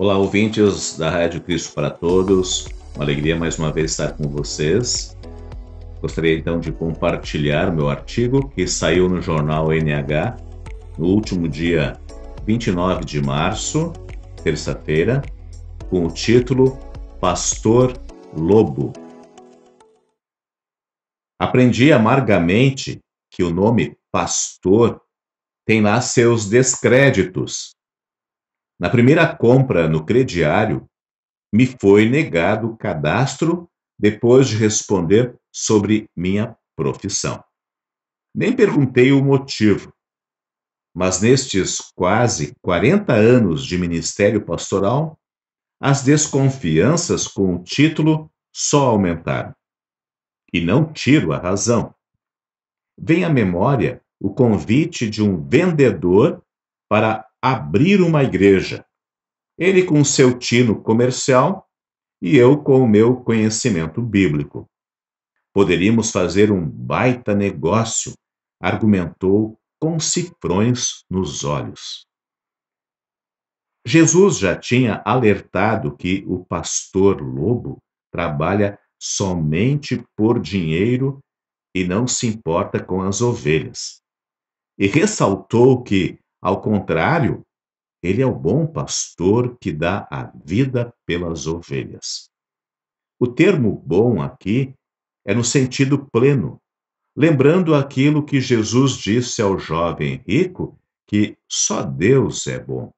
Olá, ouvintes da Rádio Cristo para Todos. Uma alegria mais uma vez estar com vocês. Gostaria então de compartilhar meu artigo que saiu no jornal NH no último dia 29 de março, terça-feira, com o título Pastor Lobo. Aprendi amargamente que o nome pastor tem lá seus descréditos. Na primeira compra no crediário, me foi negado o cadastro depois de responder sobre minha profissão. Nem perguntei o motivo, mas nestes quase 40 anos de ministério pastoral, as desconfianças com o título só aumentaram. E não tiro a razão. Vem à memória o convite de um vendedor para abrir uma igreja. Ele com seu tino comercial e eu com o meu conhecimento bíblico. Poderíamos fazer um baita negócio, argumentou com cifrões nos olhos. Jesus já tinha alertado que o pastor lobo trabalha somente por dinheiro e não se importa com as ovelhas. E ressaltou que, ao contrário, ele é o bom pastor que dá a vida pelas ovelhas. O termo bom aqui é no sentido pleno, lembrando aquilo que Jesus disse ao jovem rico, que só Deus é bom.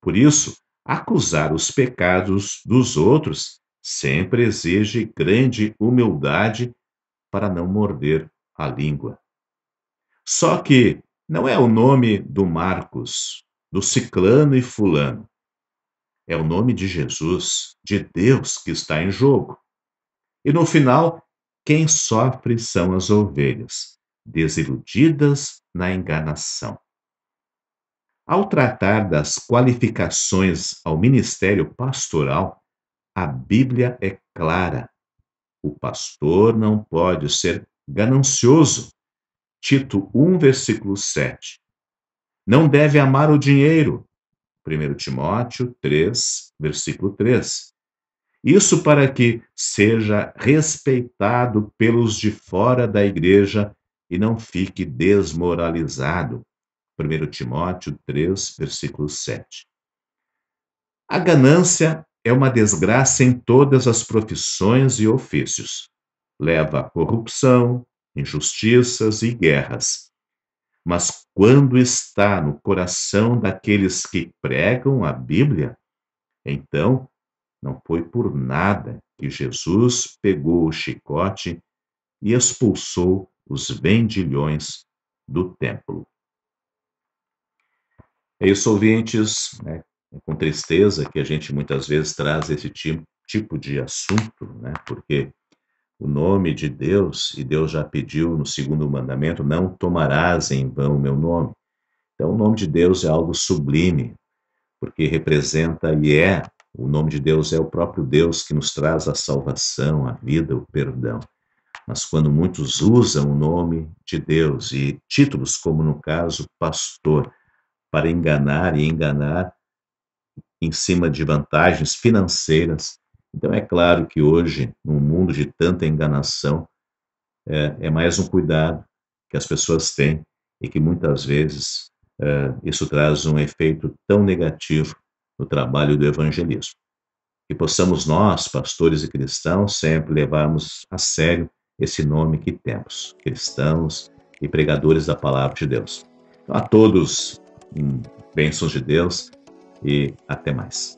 Por isso, acusar os pecados dos outros sempre exige grande humildade para não morder a língua. Só que não é o nome do Marcos, do Ciclano e Fulano. É o nome de Jesus, de Deus, que está em jogo. E no final, quem sofre são as ovelhas, desiludidas na enganação. Ao tratar das qualificações ao ministério pastoral, a Bíblia é clara. O pastor não pode ser ganancioso. Tito 1, versículo 7. Não deve amar o dinheiro. 1 Timóteo 3, versículo 3. Isso para que seja respeitado pelos de fora da igreja e não fique desmoralizado. 1 Timóteo 3, versículo 7. A ganância é uma desgraça em todas as profissões e ofícios. Leva a corrupção, injustiças e guerras. Mas quando está no coração daqueles que pregam a Bíblia, então não foi por nada que Jesus pegou o chicote e expulsou os vendilhões do templo. É isso, ouvintes, né? é com tristeza que a gente muitas vezes traz esse tipo, tipo de assunto, né? porque o nome de Deus, e Deus já pediu no segundo mandamento, não tomarás em vão o meu nome. Então, o nome de Deus é algo sublime, porque representa e é o nome de Deus é o próprio Deus que nos traz a salvação, a vida, o perdão. Mas quando muitos usam o nome de Deus e títulos, como no caso pastor, para enganar e enganar em cima de vantagens financeiras, então é claro que hoje, num mundo de tanta enganação, é, é mais um cuidado que as pessoas têm e que muitas vezes é, isso traz um efeito tão negativo no trabalho do evangelismo. Que possamos nós, pastores e cristãos, sempre levarmos a sério esse nome que temos, cristãos e pregadores da palavra de Deus. Então, a todos, um, bênçãos de Deus e até mais.